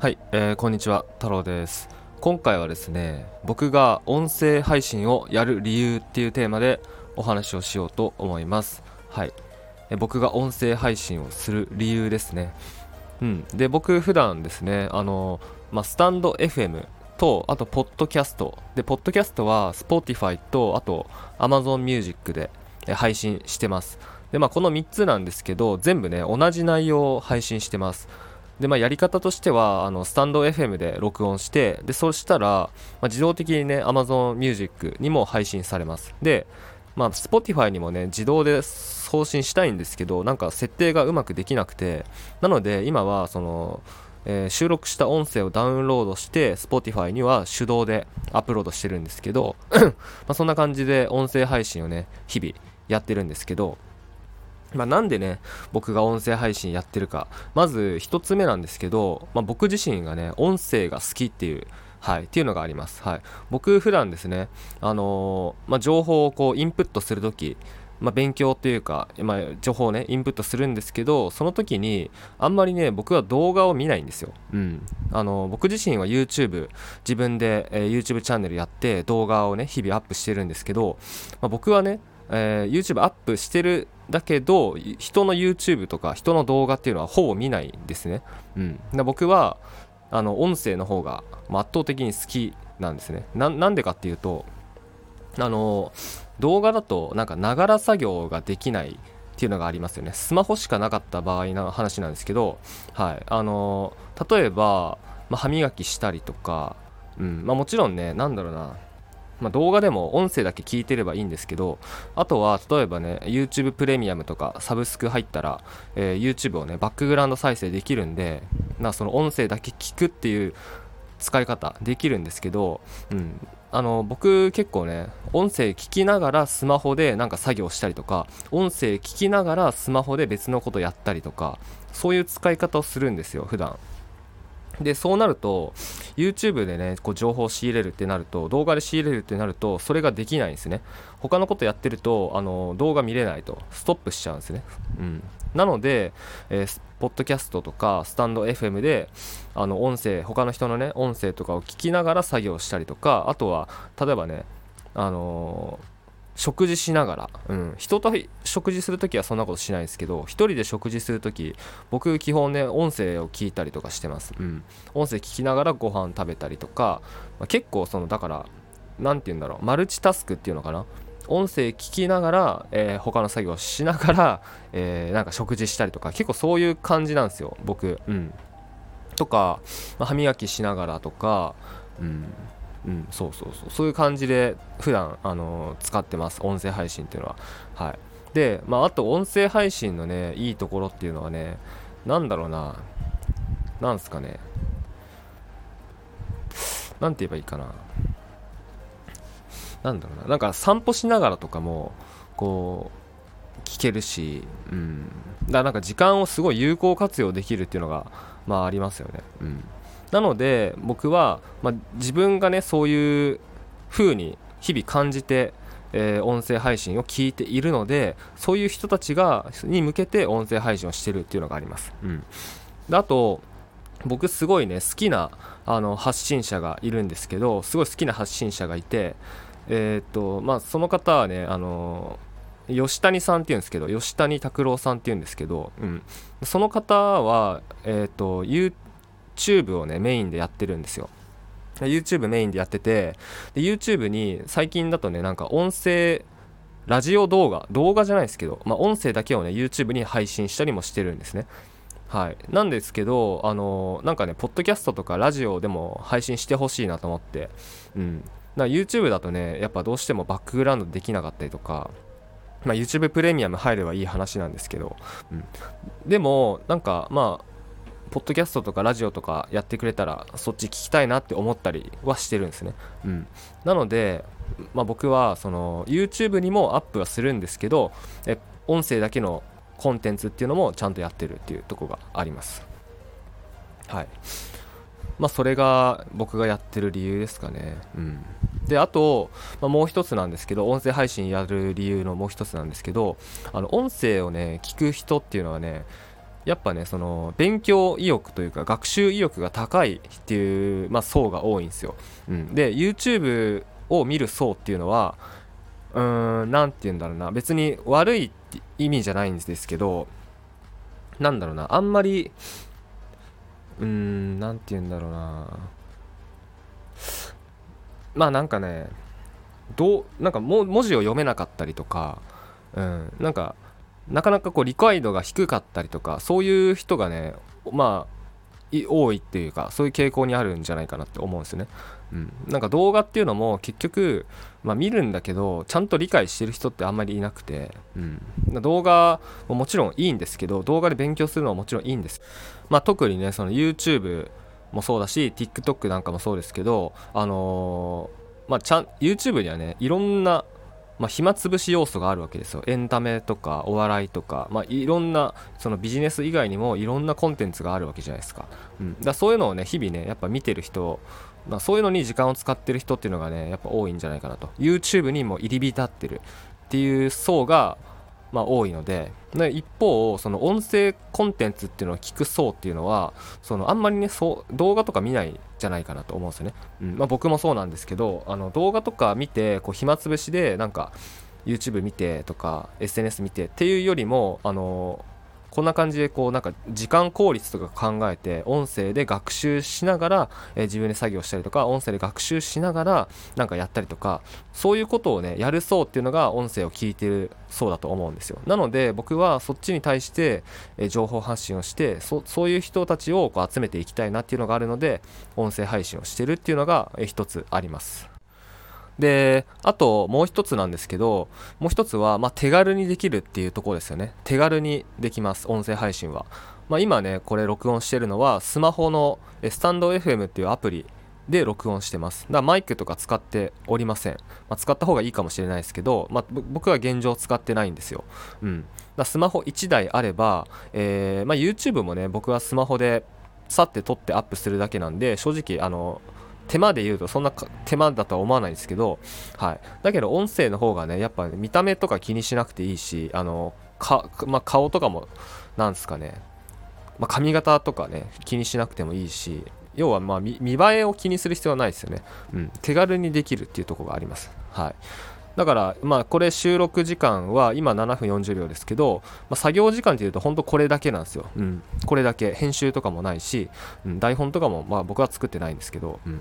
はい、えー、こんにちは太郎です。今回はですね僕が音声配信をやる理由っていうテーマでお話をしようと思います。はい、え僕が音声配信をする理由ですね。うんで僕普段ですねあのまあ、スタンド FM とあとポッドキャスト。でポッドキャストは Spotify とあと Amazon Music で配信してます。でまあこの3つなんですけど全部ね同じ内容を配信してます。で、まあ、やり方としては、あの、スタンド FM で録音して、で、そうしたら、まあ、自動的にね、Amazon Music にも配信されます。で、まあ、Spotify にもね、自動で送信したいんですけど、なんか設定がうまくできなくて、なので、今は、その、えー、収録した音声をダウンロードして Spotify には手動でアップロードしてるんですけど まあそんな感じで音声配信をね日々やってるんですけどまあ、なんでね、僕が音声配信やってるか。まず一つ目なんですけど、まあ、僕自身がね、音声が好きっていう、はい、っていうのがあります。はい。僕普段ですね、あのー、まあ、情報をこうインプットするとき、まあ、勉強っていうか、まあ、情報をね、インプットするんですけど、その時に、あんまりね、僕は動画を見ないんですよ。うん。あの、僕自身は YouTube、自分で、えー、YouTube チャンネルやって動画をね、日々アップしてるんですけど、まあ、僕はね、えー、YouTube アップしてるだけど人の YouTube とか人の動画っていうのはほぼ見ないんですね、うん、で僕はあの音声の方が圧倒的に好きなんですね。なんでかっていうとあの動画だとなんかながら作業ができないっていうのがありますよね。スマホしかなかった場合の話なんですけどはい。あの例えば、まあ、歯磨きしたりとかうん。まあ、もちろんね、なんだろうな、まあ、動画でも音声だけ聞いてればいいんですけど、あとは例えばね、YouTube プレミアムとかサブスク入ったら、えー、YouTube をね、バックグラウンド再生できるんで、なその音声だけ聞くっていう使い方できるんですけど、うん、あの僕結構ね音声聞きながらスマホでなんか作業したりとか音声聞きながらスマホで別のことやったりとかそういう使い方をするんですよ普段。で、そうなると、YouTube でね、こう情報を仕入れるってなると、動画で仕入れるってなると、それができないんですね。他のことやってると、あの、動画見れないと、ストップしちゃうんですね。うん。なので、えー、ポッドキャストとか、スタンド FM で、あの、音声、他の人のね、音声とかを聞きながら作業したりとか、あとは、例えばね、あのー食事しながら、うん、人と食事するときはそんなことしないですけど、1人で食事するとき、僕基本ね、音声を聞いたりとかしてます。うん。音声聞きながらご飯食べたりとか、まあ、結構その、だから、何て言うんだろう、マルチタスクっていうのかな。音声聞きながら、えー、他の作業しながら、えー、なんか食事したりとか、結構そういう感じなんですよ、僕。うん。とか、まあ、歯磨きしながらとか、うん。うん、そうそうそう。そういう感じで普段あの、使ってます。音声配信っていうのは。はい。でまああと音声配信のねいいところっていうのはねなんだろうな。なんすかね。なんて言えばいいかな。なんだろうな。なんか散歩しながらとかもこう聞けるし、うん、だからなんか時間をすごい有効活用できるっていうのがまあありますよね。うん。なので僕は、まあ、自分がねそういう風に日々感じて、えー、音声配信を聞いているのでそういう人たちがに向けて音声配信をしてるっていうのがあります、うん、であと僕すごいね好きなあの発信者がいるんですけどすごい好きな発信者がいてえー、っとまあその方はねあの吉谷さんっていうんですけど吉谷拓郎さんっていうんですけど、うん、その方は、えーと、YouTube をねメインでやってるんですよ。YouTube メインでやっててで YouTube に最近だとねなんか音声ラジオ動画動画じゃないですけど、まあ、音声だけをね YouTube に配信したりもしてるんですね。はい。なんですけどあのなんかねポッドキャストとかラジオでも配信してほしいなと思ってうん。YouTube だとねやっぱどうしてもバックグラウンドできなかったりとかまあ、YouTube プレミアム入ればいい話なんですけど、うん、でもなんかまあポッドキャストとかラジオとかやってくれたらそっち聞きたいなって思ったりはしてるんですね。うん、なので、まあ、僕はその YouTube にもアップはするんですけどえ音声だけのコンテンツっていうのもちゃんとやってるっていうとこがあります。はい。まあそれが僕がやってる理由ですかね。うん。で、あと、まあ、もう一つなんですけど、音声配信やる理由のもう一つなんですけど、あの音声をね、聞く人っていうのはね、やっぱねその勉強意欲というか学習意欲が高いっていう、まあ、層が多いんですよ、うん、で YouTube を見る層っていうのはうーん何て言うんだろうな別に悪いって意味じゃないんですけどなんだろうなあんまりうーん何て言うんだろうな。まあなんかねどうなんかも文字を読めなかったりとか、うん、なんかなかなかこう理解度が低かったりとかそういう人がねまあ多いっていうかそういう傾向にあるんじゃないかなって思うんですよね。うん、なんか動画っていうのも結局、まあ、見るんだけどちゃんと理解してる人ってあんまりいなくて、うん、動画ももちろんいいんですけど動画で勉強するのはもちろんいいんです。まあ、特にねその YouTube もそうだし TikTok なんかもそうですけどあのー、まあちゃん YouTube にはねいろんなまあ、暇つぶし要素があるわけですよ。エンタメとかお笑いとか、まあ、いろんなそのビジネス以外にもいろんなコンテンツがあるわけじゃないですか,、うん、だそういうのをね日々ねやっぱ見てる人、まあ、そういうのに時間を使ってる人っていうのがねやっぱ多いんじゃないかなと。YouTube にも入り浸ってるっていう層がまあ、多いのでで一方その音声コンテンツっていうのを聞く層っていうのはそのあんまりねそう動画とか見ないじゃないかなと思うんですよね、うんまあ、僕もそうなんですけどあの動画とか見てこう暇つぶしでなんか YouTube 見てとか SNS 見てっていうよりもあのこんな感じでこうなんか時間効率とか考えて音声で学習しながら、え、自分で作業したりとか音声で学習しながらなんかやったりとかそういうことをねやるそうっていうのが音声を聞いてるそうだと思うんですよ。なので僕はそっちに対して、え、情報発信をしてそそういう人たちをこう集めていきたいなっていうのがあるので音声配信をしてるっていうのが、えー、一つあります。で、あともう一つなんですけど、もう一つは、まあ、手軽にできるっていうところですよね。手軽にできます、音声配信は。まあ、今ね、これ録音してるのは、スマホのスタンド FM っていうアプリで録音してます。だからマイクとか使っておりません。まあ、使った方がいいかもしれないですけど、まあ、僕は現状使ってないんですよ。うん。だスマホ1台あれば、えー、まあ、YouTube もね、僕はスマホでさって撮ってアップするだけなんで、正直、あの、手間で言うとそんな手間だとは思わないんですけど、はい。だけど音声の方がね、やっぱ、見た目とか気にしなくていいし、あの、か、まあ、顔とかも、なんですかね、まあ、髪型とかね、気にしなくてもいいし、要はまあ見栄えを気にする必要はないですよね。うん。手軽にできるっていうところがあります。はい。だから、まあ、これ収録時間は今7分40秒ですけど、まあ、作業時間っていうと本当これだけなんですよ。うん。これだけ。編集とかもないし、うん、台本とかもまあ僕は作ってないんですけど、うん。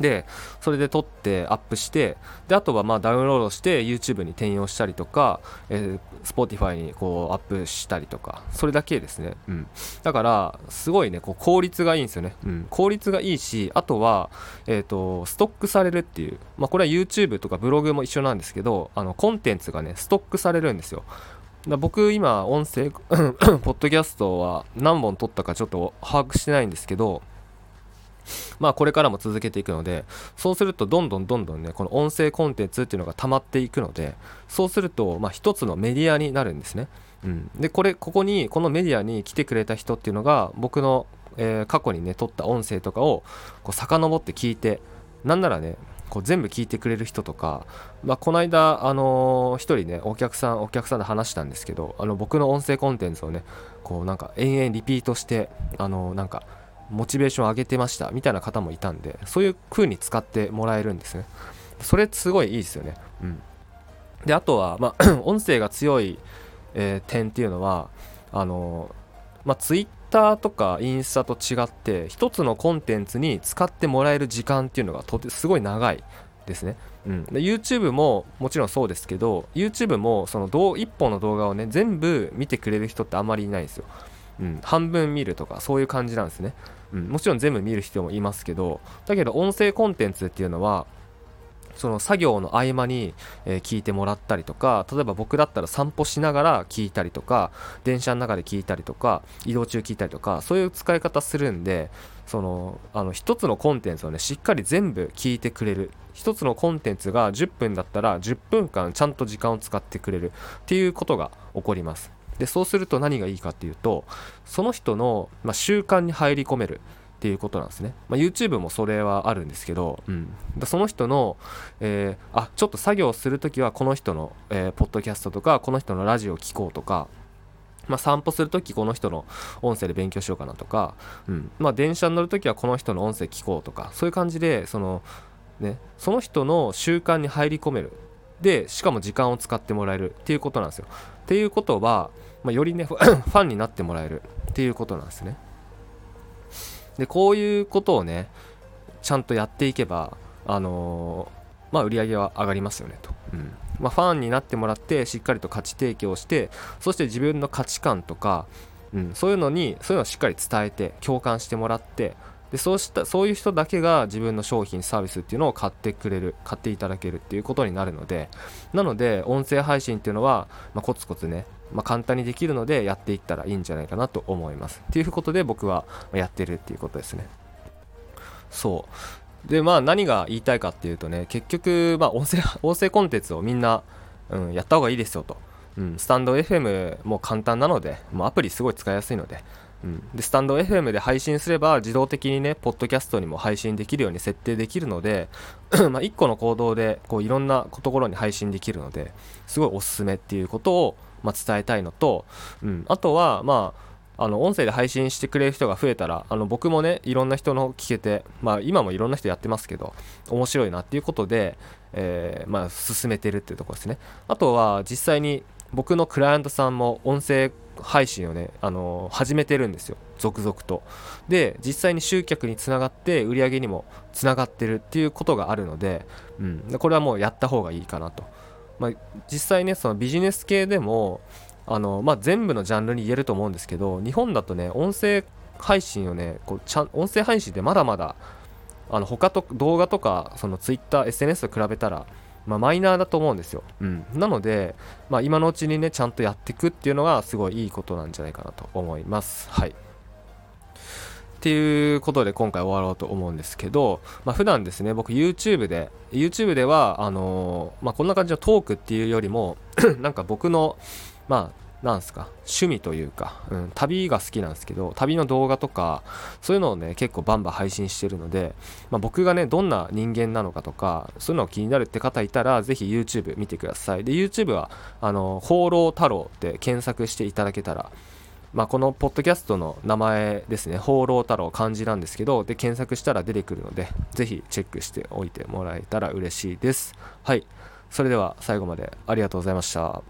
で、それで撮ってアップして、で、あとはまあダウンロードして YouTube に転用したりとか、えー、Spotify にこうアップしたりとか、それだけですね。うん。だから、すごいね、こう効率がいいんですよね。うん。効率がいいし、あとは、えっ、ー、と、ストックされるっていう、まあこれは YouTube とかブログも一緒なんですけど、あの、コンテンツがね、ストックされるんですよ。だ僕今音声 ポッドキャストは何本撮ったかちょっと把握してないんですけどまあこれからも続けていくのでそうするとどんどんどんどんねこの音声コンテンツっていうのが溜まっていくのでそうするとまあ一つのメディアになるんですね、うん、でこれここにこのメディアに来てくれた人っていうのが僕の、えー、過去にね撮った音声とかをこう遡って聞いてなんならねこう全部聞いてくれる人とか、まあ、この間、あのー、一人ね、お客さん、お客さんで話したんですけど、あの、僕の音声コンテンツをね、こうなんか延々リピートして、あのー、なんか、モチベーション上げてましたみたいな方もいたんでそういう風に使ってもらえるんですね。それすごいいいですよね。うん。であとは、まあ、音声が強い、えー、点っていうのはあのまあ、ツイッターとかインスタと違って一つのコンテンツに使ってもらえる時間っていうのがとてすごい長いですね、うん、で YouTube ももちろんそうですけど YouTube もその1本の動画をね全部見てくれる人ってあまりいないんですよ、うん、半分見るとかそういう感じなんですね。うん、もちろん全部見る人もいますけどだけど音声コンテンツっていうのはその作業の合間に、えー、聞いてもらったりとか例えば僕だったら散歩しながら聞いたりとか電車の中で聞いたりとか移動中聞いたりとかそういう使い方するんでそのあの一つのコンテンツをねしっかり全部聞いてくれる。一つのコンテンツが10分だったら10分間ちゃんと時間を使ってくれるっていうことが起こりますでそうすると何がいいかっていうとその人の、まあ、習慣に入り込めるっていうことなんですね、まあ、YouTube もそれはあるんですけど、うん、だその人の、えー、あちょっと作業するときはこの人の、えー、ポッドキャストとかこの人のラジオを聴こうとかまあ、散歩するときこの人の音声で勉強しようかなとか、うん。まあ、電車に乗るときはこの人の音声聞こうとかそういう感じでその,、ね、その人の習慣に入り込める。でしかも時間を使ってもらえるっていうことなんですよ。っていうことは、まあ、よりね ファンになってもらえるっていうことなんですね。でこういうことをねちゃんとやっていけばあのー、まあ売り上げは上がりますよねと。うんまあ、ファンになってもらってしっかりと価値提供してそして自分の価値観とか、うん、そういうのにそういうのをしっかり伝えて共感してもらってでそうしたそういう人だけが自分の商品サービスっていうのを買ってくれる買っていただけるっていうことになるのでなので音声配信っていうのは、まあ、コツコツね、まあ、簡単にできるのでやっていったらいいんじゃないかなと思います。ということで僕はやってるっていうことですね。そう。でまあ何が言いたいかっていうとね結局まあ音声音声コンテンツをみんな、うん、やった方がいいですよと、うん、スタンド FM も簡単なのでもうアプリすごい使いやすいのでうん、でスタンド FM で配信すれば自動的にねポッドキャストにも配信できるように設定できるので まあ1個の行動でこういろんなところに配信できるのですごいおすすめっていうことを、まあ、伝えたいのと、うん、あとはまああの音声で配信してくれる人が増えたらあの僕もねいろんな人の聞けて、まあ、今もいろんな人やってますけど面白いなっていうことで、え、まあ、進めてるっていうところですね。あとは実際に僕のクライアントさんも音声配信をね、あの、始めてるんですよ。続々と。で実際に集客につながって売り上げにもつながってるっていうことがあるので、うん、これはもうやった方がいいかなと、まあ、実際ねそのビジネス系でもあの、まあ、全部のジャンルに言えると思うんですけど日本だとね音声配信をねこうちゃん音声配信ってまだまだあの他と動画とかその Twitter、SNS と比べたら、まあ、マイナーだと思うんですよ、うん、なので、まあ、今のうちにねちゃんとやっていくっていうのがすごいいいことなんじゃないかなと思います。はい。っていうことで今回終わろうと思うんですけど、まあ、普段ですね僕 YouTube で YouTube ではあのー、まあ、こんな感じのトークっていうよりも なんか僕のまあなんすか？趣味というか、うん、旅が好きなんですけど旅の動画とかそういうのをね結構バンバン配信してるので、まあ、僕がねどんな人間なのかとかそういうのが気になるって方いたらぜひ YouTube 見てくださいで YouTube はあの放浪太郎って検索していただけたらまあ、このポッドキャストの名前ですね、放浪太郎漢字なんですけど、で、検索したら出てくるので、ぜひチェックしておいてもらえたら嬉しいです。はい。それでは最後までありがとうございました。